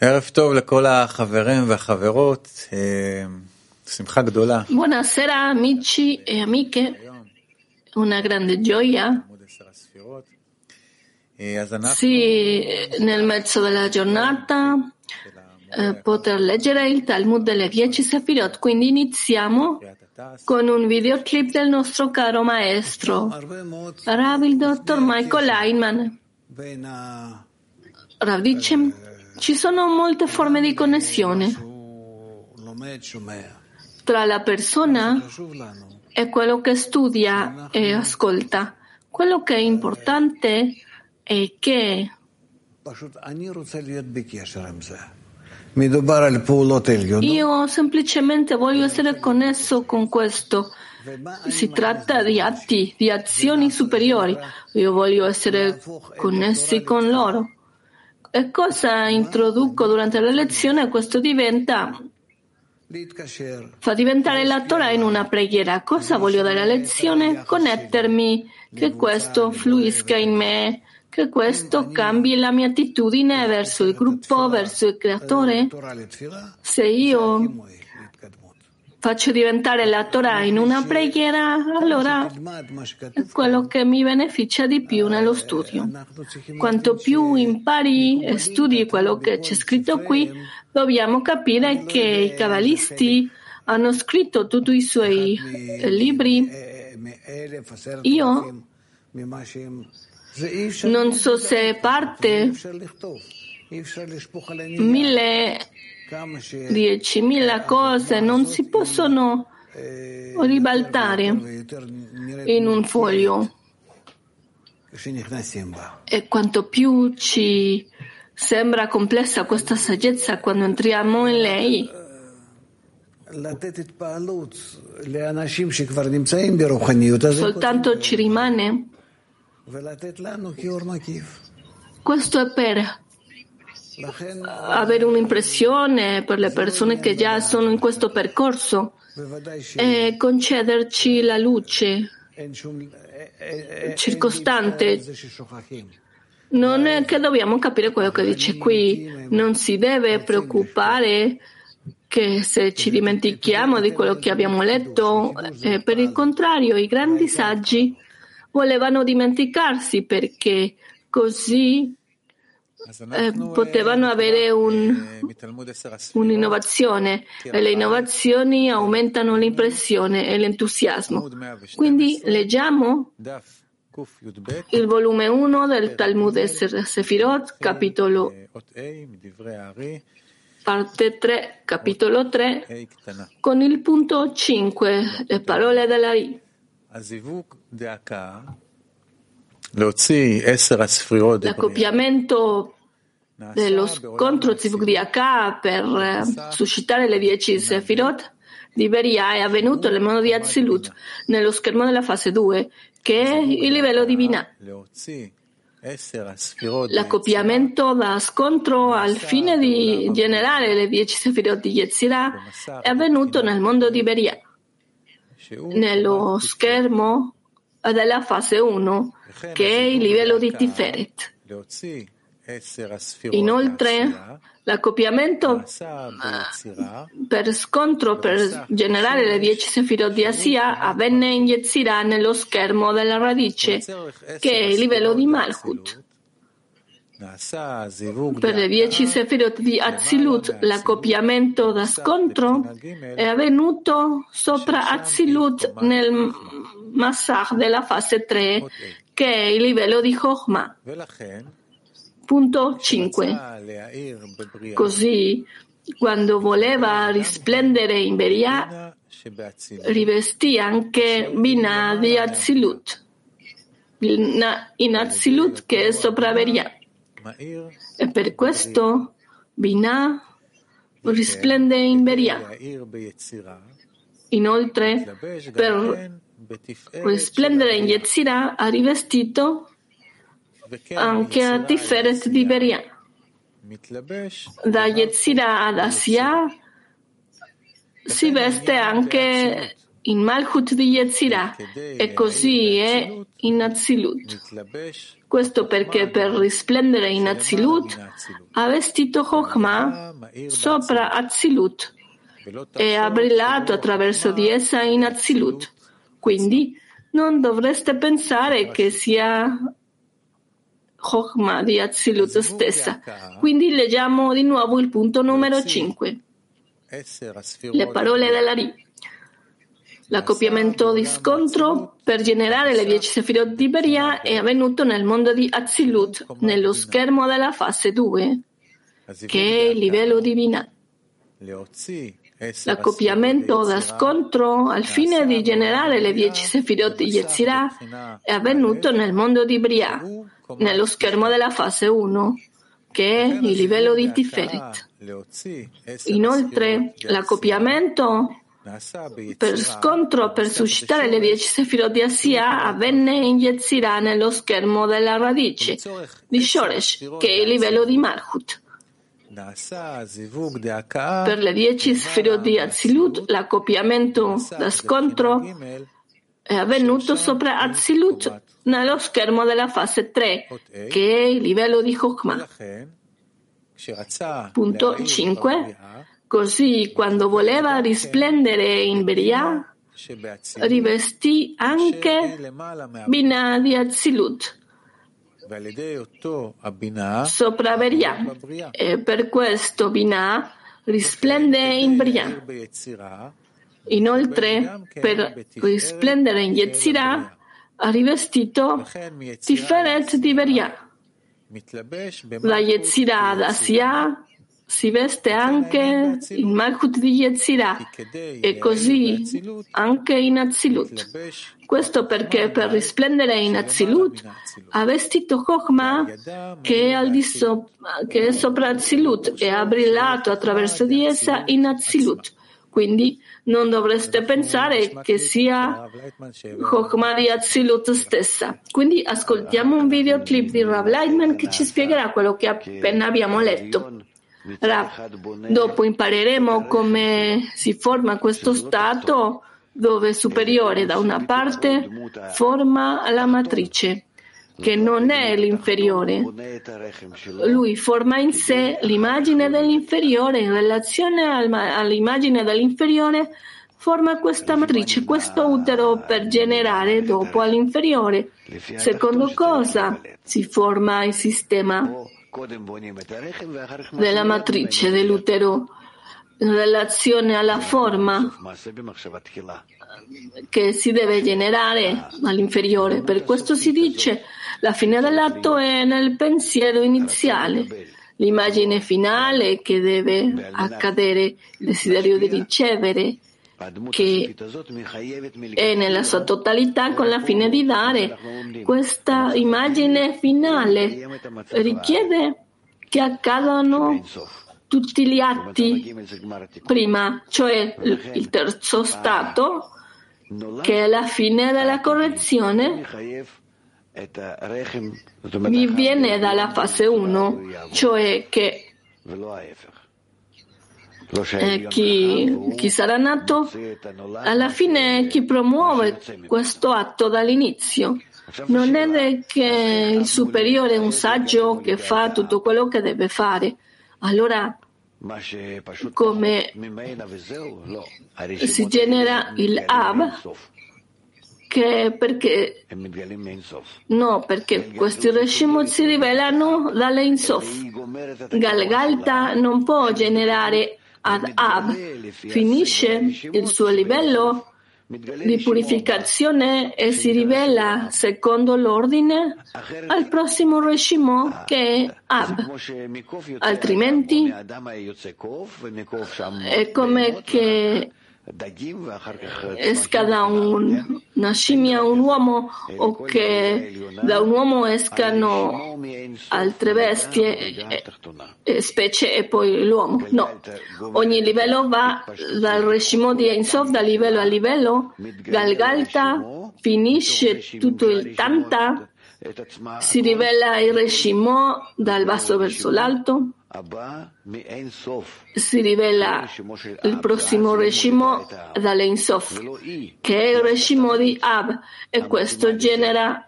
ערב טוב לכל החברים והחברות, שמחה גדולה. Buonasera amici e amiche, una grande gioia. Sì, nel mezzo della giornata eh, poter leggere il Talmud delle 10 Sefirot. Quindi iniziamo con un videoclip del nostro caro maestro, Rav il dottor Michael Einman. Rav dice, ci sono molte forme di connessione tra la persona e quello che studia e ascolta. Quello che è importante è che io semplicemente voglio essere connesso con questo. Si tratta di atti, di azioni superiori. Io voglio essere connessi con loro. E cosa introduco durante la lezione? Questo diventa fa diventare la Torah in una preghiera. Cosa voglio dalla lezione? Connettermi, che questo fluisca in me, che questo cambi la mia attitudine verso il gruppo, verso il creatore. Se io faccio diventare la Torah in una preghiera, allora è quello che mi beneficia di più nello studio. Quanto più impari e studi quello che c'è scritto qui, dobbiamo capire che i cabalisti hanno scritto tutti i suoi libri. Io non so se parte mille diecimila cose non si possono ribaltare in un foglio. E quanto più ci sembra complessa questa saggezza quando entriamo in lei, soltanto ci rimane. Questo è per avere un'impressione per le persone che già sono in questo percorso. E concederci la luce. Circostante. Non è che dobbiamo capire quello che dice qui, non si deve preoccupare che se ci dimentichiamo di quello che abbiamo letto, eh, per il contrario, i grandi saggi volevano dimenticarsi perché così eh, potevano avere un, un'innovazione. e le innovazioni aumentano l'impressione e l'entusiasmo. Quindi leggiamo il volume 1 del Talmud Sefirot, capitolo parte 3, capitolo 3, con il punto 5, le parole della I. L'accoppiamento dello scontro Zivuk di Akka per eh, suscitare le dieci Sefirot di Beria è avvenuto nel mondo di Azilut, nello schermo della fase 2, che è il livello di Binah. L'accoppiamento da scontro al fine di generare le dieci Sefirot di Yetzirah è avvenuto nel mondo di Beria, nello schermo della fase 1, che è il livello di Tiferet. Inoltre, l'accoppiamento per scontro per generare le dieci sefirot di Asia avvenne in Yetzirah nello schermo della radice, che è il livello di Malchut. Per le dieci sefirot di Azilut, l'accoppiamento da scontro è avvenuto sopra Azilut nel Massach della fase 3, che è il livello di Chokhmah. Punto 5. Così, quando voleva risplendere in Beria, rivestì anche Bina di Azilut, in Azilut che è sopra Beria. E per questo Binah risplende in Beria. Inoltre, per risplendere in Yetzirah ha rivestito anche a Tiferet di Beria. Da Yetzirah ad Asia si veste anche in Malchut di Yetzirah e così è in Azilut. Questo perché per risplendere in Azilut ha vestito Chokhmah sopra Azilut e ha brillato attraverso di essa in Azilut. Quindi non dovreste pensare che sia Chokhmah di Azilut stessa. Quindi leggiamo di nuovo il punto numero 5. Le parole della Ri. L'accoppiamento di scontro per generare le 10 Sefirot di Beria è avvenuto nel mondo di Azilut, nello schermo della fase 2, che è il livello divino. L'accoppiamento da scontro al fine di generare le 10 Sefirot di Yetzirah è avvenuto nel mondo di Bria, nello schermo della fase 1, che è il livello di Tiferet. Inoltre, l'accoppiamento per scontro per suscitare le 10 Sefirot di Assia avvenne in Yetzirah nello schermo della radice di Shoresh, che è il livello di Malchut. Per le 10 Sefirot di Azilut, l'accoppiamento da scontro è avvenuto sopra Azilut nello schermo della fase 3, che è il livello di Chokmah. Punto 5. Così, quando voleva risplendere in Beria, rivestì anche Binah di Azilut sopra Beria e per questo Binah risplende in Beria. Inoltre, per risplendere in Yetzirah, ha rivestito Tiferet di Beria. La Yetzirah da Sia si veste anche in Malchut di Yetzirah e così anche in Azilut. Questo perché per risplendere in Azilut ha vestito Chokhmah che so- che è sopra Azilut e ha brillato attraverso di essa in Azilut. Quindi non dovreste pensare che sia Chokhmah di Azilut stessa. Quindi ascoltiamo un videoclip di Rav Leitman che ci spiegherà quello che appena abbiamo letto. Dopo impareremo come si forma questo stato dove superiore da una parte forma la matrice, che non è l'inferiore. Lui forma in sé l'immagine dell'inferiore in relazione all'immagine dell'inferiore forma questa matrice, questo utero per generare dopo all'inferiore. Secondo cosa si forma il sistema della matrice dell'utero in relazione alla forma che si deve generare all'inferiore. Per questo si dice la fine dell'atto è nel pensiero iniziale, l'immagine finale che deve accadere, il desiderio di ricevere, che è nella sua totalità con la fine di dare. Questa immagine finale richiede che accadano tutti gli atti prima, cioè il terzo stato, che è la fine della correzione, mi viene dalla fase 1, cioè che eh, chi, chi, sarà nato, alla fine chi promuove questo atto dall'inizio. Non è che il superiore è un saggio che fa tutto quello che deve fare. Allora, come si genera il Ab, che perché no, perché questi Reshimot si rivelano dalle Insof. Galgalta non può generare ad Ab, finisce il suo livello di purificazione e si rivela secondo l'ordine al prossimo Reshimo che è Ab. Altrimenti? È come che esca da un, una scimmia un uomo o che da un uomo escano altre bestie, e, specie e poi l'uomo. No, ogni livello va dal Reshimo di Ensof, da livello a livello, Galgalta finisce tutto il Tanta. si rivela il Reshimo dal basso verso l'alto, si rivela il prossimo Reshimo dall'Einsof, che è il Reshimo di Ab, e questo genera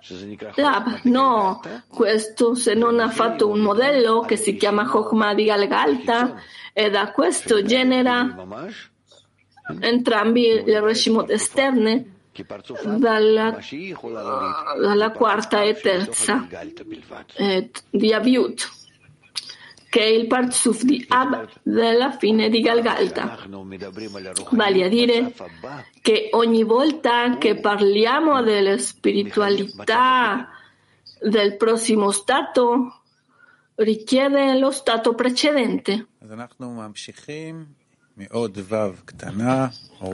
l'Ab. No, questo se non ha fatto un modello che si chiama Chokhmah di Galgalta, e da questo genera entrambi le Reshimot esterne dalla, dalla quarta e terza. Eh, di Aviut, che è il Parzuf di Ab della fine di Galgalta. Vale a dire che ogni volta che parliamo della spiritualità del prossimo stato, richiede lo stato precedente.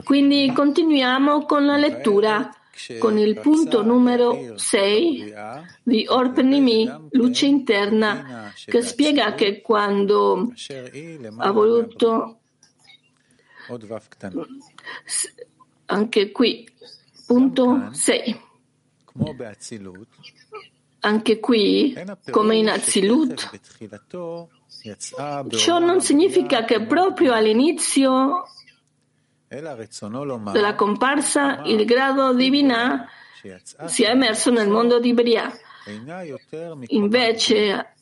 Quindi continuiamo con la lettura con il punto numero 6 di Orpenimi, luce interna, che spiega che quando ha voluto anche qui, punto 6. Anche qui, come in Azilut, Ciò non significa che proprio all'inizio della comparsa il grado divina sia emerso nel mondo di Bria. Invece,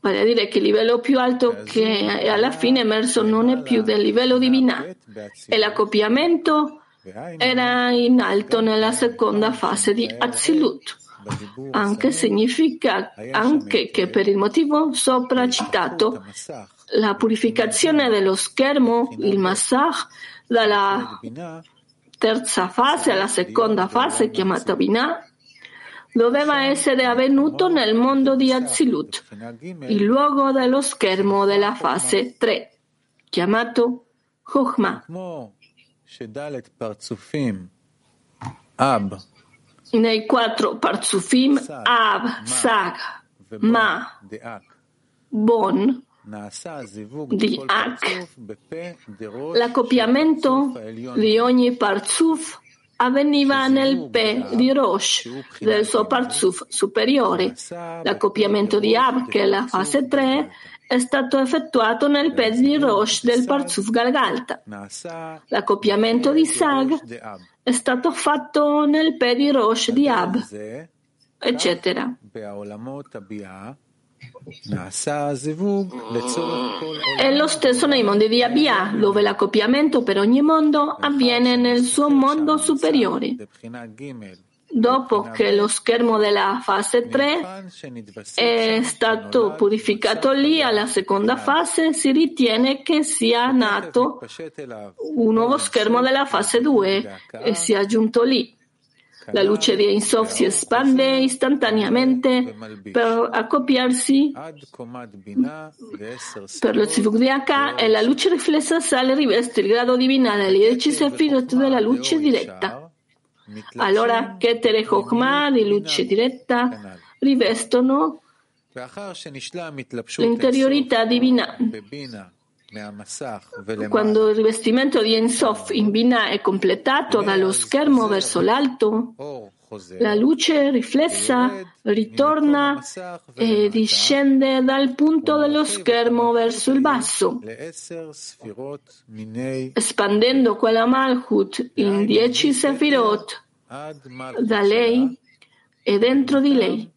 vale a dire che il livello più alto che è alla fine emerso non è più del livello divina. E l'accoppiamento era in alto nella seconda fase di Azilut anche significa anche che per il motivo sopra citato la purificazione dello schermo, il massach, dalla terza fase alla seconda fase chiamata Binah, doveva essere avvenuto nel mondo di Azilut, il luogo dello schermo della fase 3, chiamato Chokhmah nei quattro parzufim Av, Sag, Ma, Bon, di Ak, l'accoppiamento di ogni parzuf avveniva nel Pe di Rosh del suo parzuf superiore. L'accoppiamento di Ab, che è la fase 3, è stato effettuato nel Pe di Rosh del parzuf Galgalta. L'accoppiamento di Sag è stato fatto nel Pedi Rosh di Ab, eccetera. È lo stesso nei mondi di Abia, dove l'accoppiamento per ogni mondo avviene nel suo mondo superiore. Dopo che lo schermo della fase 3 è stato purificato lì, alla seconda fase si ritiene che sia nato un nuovo schermo della fase 2 e sia aggiunto lì. La luce di Einsof si espande istantaneamente per accoppiarsi per lo Zivug di H e la luce riflessa sale riveste il grado divinale agli 10 sefirot della luce diretta. Allora Keter e Chokhmah di luce diretta rivestono l'interiorità divina. Quando il rivestimento di Ensof in Bina è completato dallo schermo verso l'alto, la luce riflessa ritorna e discende dal punto dello schermo verso il basso, espandendo quella Malchut in dieci Sefirot da lei e dentro di lei,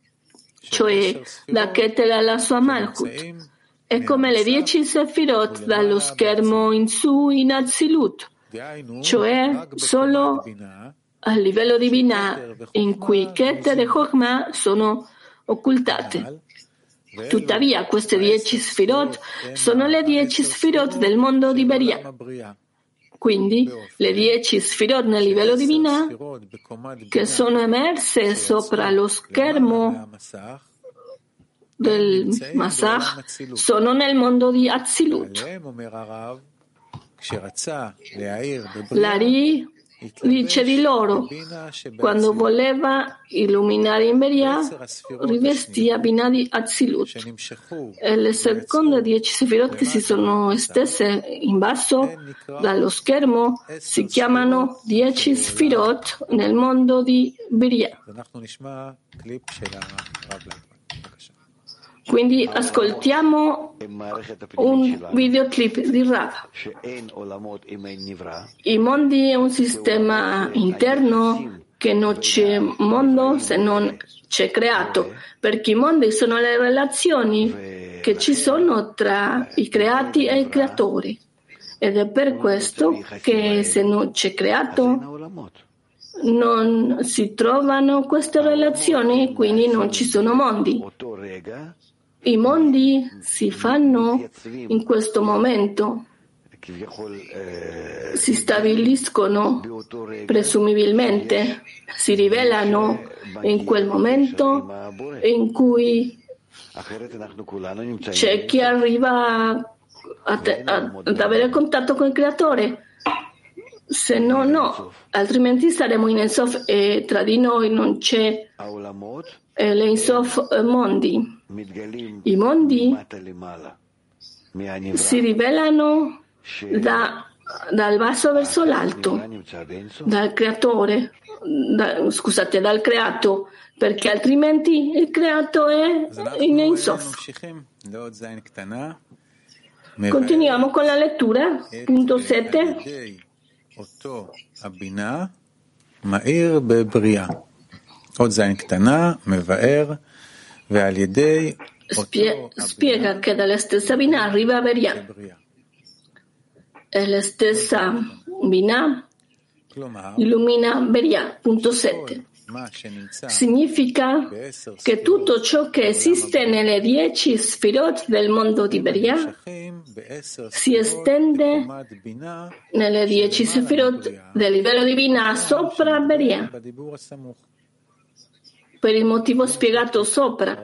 cioè da Keter alla sua Malchut. È come le dieci Sefirot dallo schermo in su in Azilut, cioè solo a livello di Binah, in cui Keter e Chokhmah sono occultate. Tuttavia, queste dieci Sfirot sono le dieci Sfirot del mondo di Beria. Quindi, le dieci Sfirot nel livello di Binah, che sono emerse sopra lo schermo del Masach, sono nel mondo di Azilut. L'Ari dice di loro, quando voleva illuminare in Beria, rivestia Binah di Azilut. E le seconde dieci Sefirot che si sono estese in basso dallo schermo si chiamano dieci Sefirot nel mondo di Beria. Quindi ascoltiamo un videoclip di Rav. I mondi è un sistema interno che non c'è mondo se non c'è creato, perché i mondi sono le relazioni che ci sono tra i creati e i creatori. Ed è per questo che se non c'è creato non si trovano queste relazioni, quindi non ci sono mondi. I mondi si fanno in questo momento, si stabiliscono presumibilmente, si rivelano in quel momento in cui c'è chi arriva ad avere contatto con il creatore. Se no, no, altrimenti saremo in Ensof e tra di noi non c'è l'Ensof mondi. I mondi si rivelano da, dal basso verso l'alto, dal creatore, da, scusate, dal creato, perché altrimenti il creato è in Ensof. Continuiamo con la lettura, punto 7. עוד זין קטנה, מבאר Spie- spiega che dalla stessa Binah arriva Beria. E la stessa Binah illumina Beria. Punto 7. Significa che tutto ciò che esiste nelle dieci sfirot del mondo di Beria si estende nelle dieci sfirot del livello di Binah sopra Beria per il motivo spiegato sopra.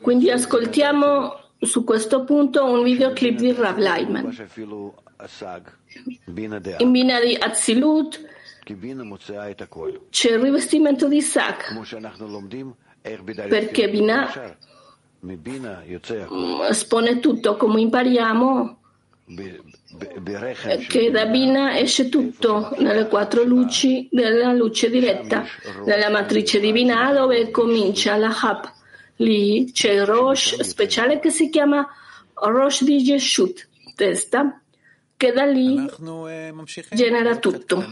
Quindi ascoltiamo su questo punto un videoclip di Rav Leitman. In Bina di Azilut c'è il rivestimento di Sag, perché Bina espone tutto come impariamo che da Bina esce tutto nelle quattro luci della luce diretta, nella matrice divina dove comincia la Hab. Lì c'è il Rosh speciale che si chiama Rosh di Yeshut, testa, che da lì genera tutto.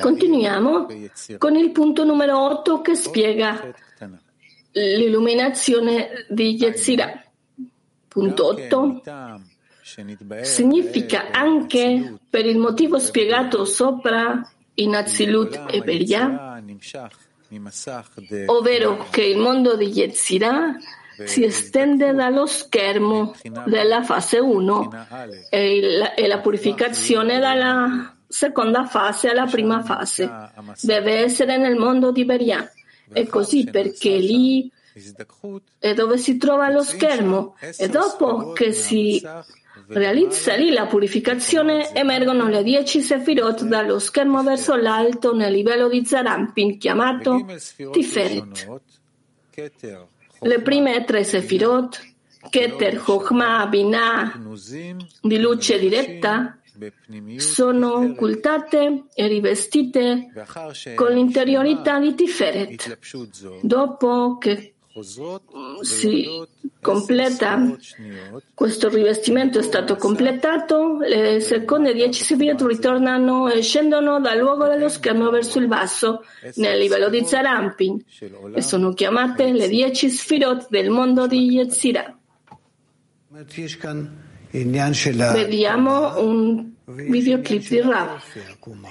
Continuiamo con il punto numero 8 che spiega l'illuminazione di Yetzirah. Punto 8 significa anche per il motivo spiegato sopra in Azilut e Beria, ovvero che il mondo di Yetzirah si estende dallo schermo della fase 1 e, il, e la purificazione dalla seconda fase alla prima fase. Deve essere nel mondo di Beria. E così perché lì è dove si trova lo schermo e dopo che si realizza lì la purificazione, emergono le dieci sefirot dallo schermo verso l'alto nel livello di Zarampin chiamato Tiferet. Le prime tre sefirot, Keter, Chokhmah, Binah, di luce diretta, sono occultate e rivestite con l'interiorità di Tiferet. Dopo che si completa, questo rivestimento è stato completato, le seconde dieci sefirot ritornano e scendono dal luogo dello schermo verso il basso, nel livello di Zarampin, e sono chiamate le dieci sfirot del mondo di Yetzirah. Vediamo un videoclip di Rav.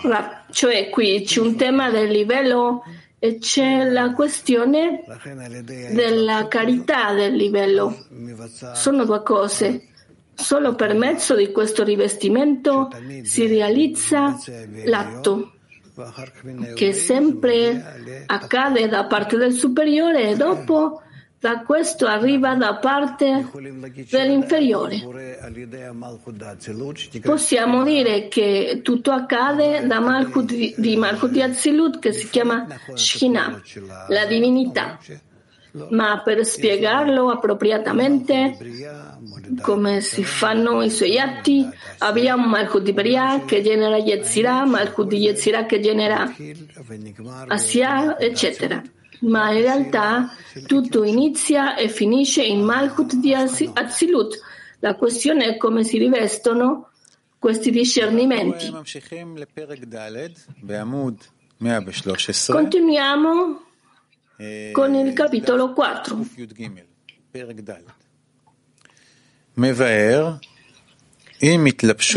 Rav. Cioè qui c'è un tema del livello c'è la questione della carità del livello. Sono due cose. Solo per mezzo di questo rivestimento si realizza l'atto che sempre accade da parte del superiore e dopo da questo arriva da parte dell'inferiore. Possiamo dire che tutto accade da Malchut di Malchut di Azilut che si chiama Shina, la divinità. Ma per spiegarlo appropriatamente, come si fanno i suoi atti, abbiamo Malchut di Bria che genera Yetzirah, Malchut di Yetzirah che genera Asia, eccetera ma in realtà tutto inizia e finisce in Malchut di Azilut. La questione è come si rivestono questi discernimenti. Continuiamo con il capitolo 4.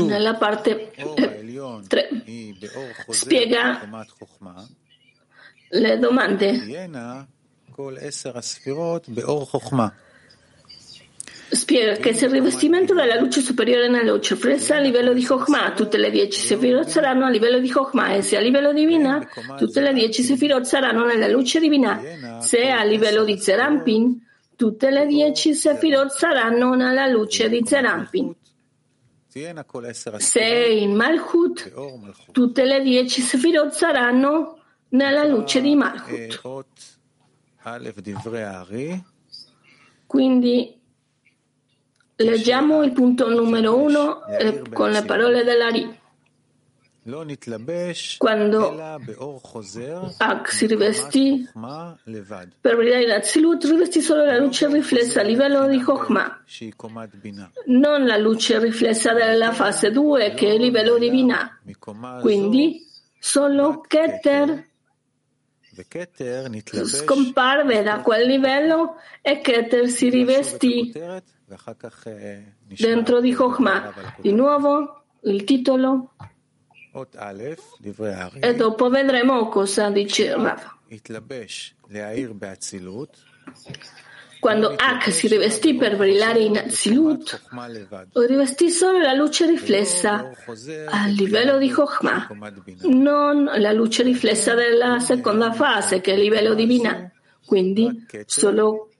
Nella parte 3 spiega le domande. Spiega che se il rivestimento della luce superiore nella luce fresca a livello di Chokhmah, tutte le dieci Sefirot saranno a livello di Chokhmah e se a livello divina, tutte le dieci Sefirot saranno nella luce divina. Se a livello di Zerampin, tutte le dieci Sefirot saranno nella luce di Zerampin. Se in Malchut, tutte le dieci Sefirot saranno nella luce di Malchut. Quindi leggiamo il punto numero uno eh, con le parole dell'Ari. Quando Ak si rivestì per brillare in Azilut, rivestì solo la luce riflessa a livello di Chokhmah, non la luce riflessa della fase 2 che è il livello di Binah. Quindi solo Keter scomparve da quel livello e Keter si rivestì dentro di Chokhmah. Di nuovo il titolo e dopo vedremo cosa dice Rav. Quando Ak si rivestì per brillare in Azilut, rivestì solo la luce riflessa a livello di Chokhmah, non la luce riflessa della seconda fase, che è il livello di Binah. Quindi solo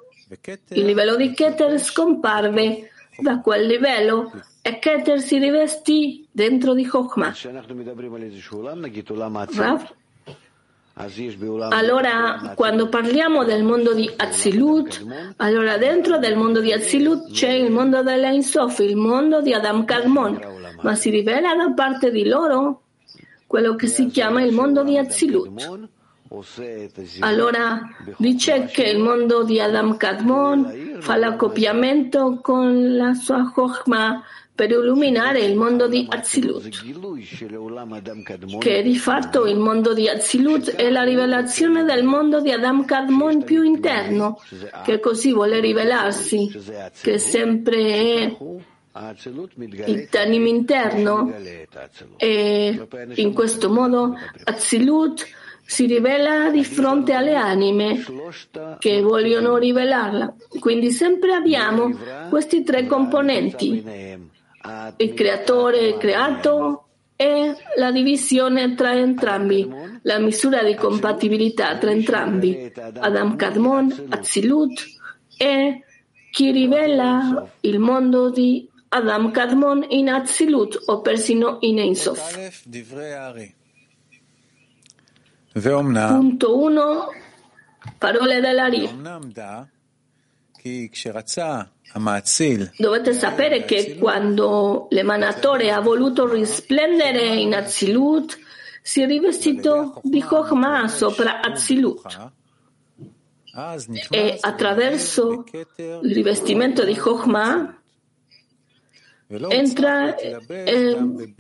il livello di Keter scomparve da quel livello e Keter si rivestì dentro di Chokhmah. Rav? Allora, quando parliamo del mondo di Azilut, allora dentro del mondo di Azilut c'è il mondo della Sof, il mondo di Adam Kadmon, ma si rivela da parte di loro quello che si chiama il mondo di Azilut. Allora dice che il mondo di Adam Kadmon fa l'accoppiamento con la sua Chokhmah per illuminare il mondo di Azilut, che di fatto il mondo di Azilut è la rivelazione del mondo di Adam Kadmon più interno, che così vuole rivelarsi, che sempre è il tanim interno e in questo modo Azilut si rivela di fronte alle anime che vogliono rivelarla. Quindi sempre abbiamo questi tre componenti il creatore e il creato e la divisione tra entrambi, la misura di compatibilità tra entrambi, Adam Kadmon, Azilut e chi rivela il mondo di Adam Kadmon in Azilut o persino in Ensof. Punto 1. Parole dell'Ari. Dovete sapere che quando l'emanatore ha voluto risplendere in Azilut, si è rivestito di Chokhmah sopra Azilut. E attraverso il rivestimento di Chokhmah entra e eh,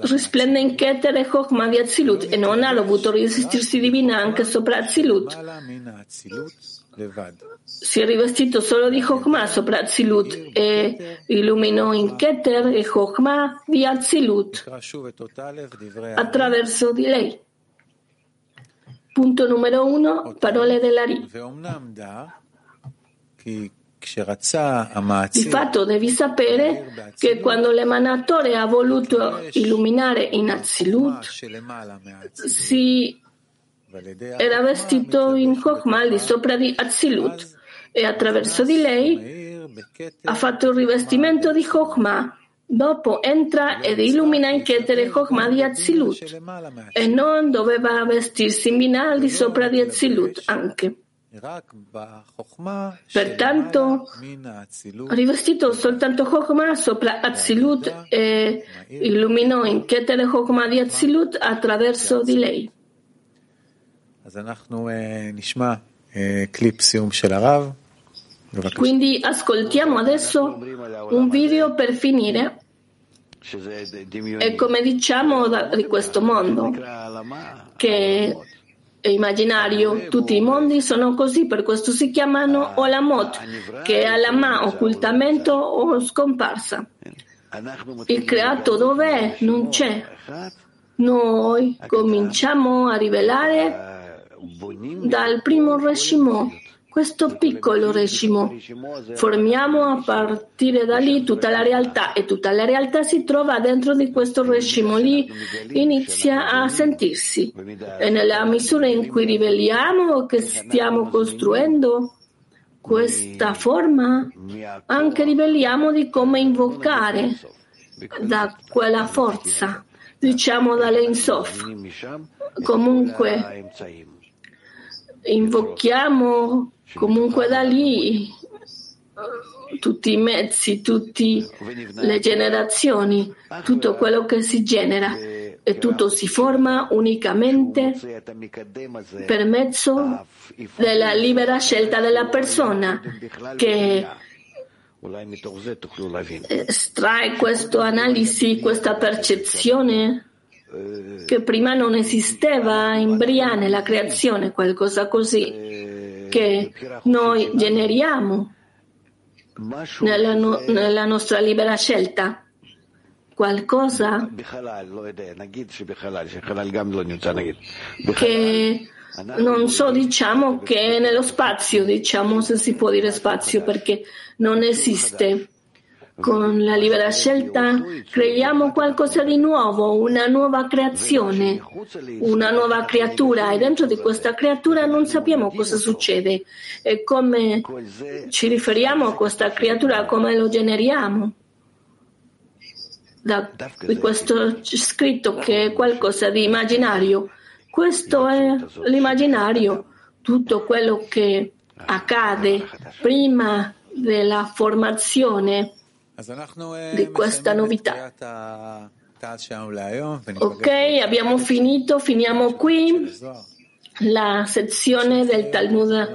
risplende in Keter e Chokhmah di Azilut e non ha dovuto resistirsi divina anche sopra Azilut si è rivestito solo di Chokhmah sopra Azilut e illuminò in Keter e Chokhmah di Azilut attraverso di lei. Punto numero uno, parole della Ri. Di fatto devi sapere che quando l'emanatore ha voluto illuminare in Azilut, si era vestito in Chokhmah di sopra di Azilut e attraverso di lei ha fatto il rivestimento di Chokhmah. Dopo entra ed illumina in Keter Chokhmah di Azilut e non doveva vestirsi in Binah di sopra di Azilut anche. Pertanto, rivestito soltanto Chokhmah sopra Azilut e illuminò in Keter Chokhmah di Azilut attraverso di lei. Quindi ascoltiamo adesso un video per finire e come diciamo di questo mondo che è immaginario, tutti i mondi sono così, per questo si chiamano Olamot, che è Alama, occultamento o scomparsa. Il creato dov'è? Non c'è. Noi cominciamo a rivelare dal primo Reshimo questo piccolo regimo. Formiamo a partire da lì tutta la realtà e tutta la realtà si trova dentro di questo regimo. Lì inizia a sentirsi. E nella misura in cui riveliamo che stiamo costruendo questa forma, anche riveliamo di come invocare da quella forza, diciamo dall'Insof. Comunque, invochiamo comunque da lì tutti i mezzi, tutte le generazioni, tutto quello che si genera. E tutto si forma unicamente per mezzo della libera scelta della persona che estrae questa analisi, questa percezione che prima non esisteva in Bria nella creazione, qualcosa così che noi generiamo nella, no, nella nostra libera scelta qualcosa che non so, diciamo che nello spazio, diciamo se si può dire spazio perché non esiste. Con la libera scelta creiamo qualcosa di nuovo, una nuova creazione, una nuova creatura e dentro di questa creatura non sappiamo cosa succede e come ci riferiamo a questa creatura, come lo generiamo. Da questo c'è scritto che è qualcosa di immaginario. Questo è l'immaginario, tutto quello che accade prima della formazione di questa novità. Ok, abbiamo finito, finiamo qui la sezione del Talmud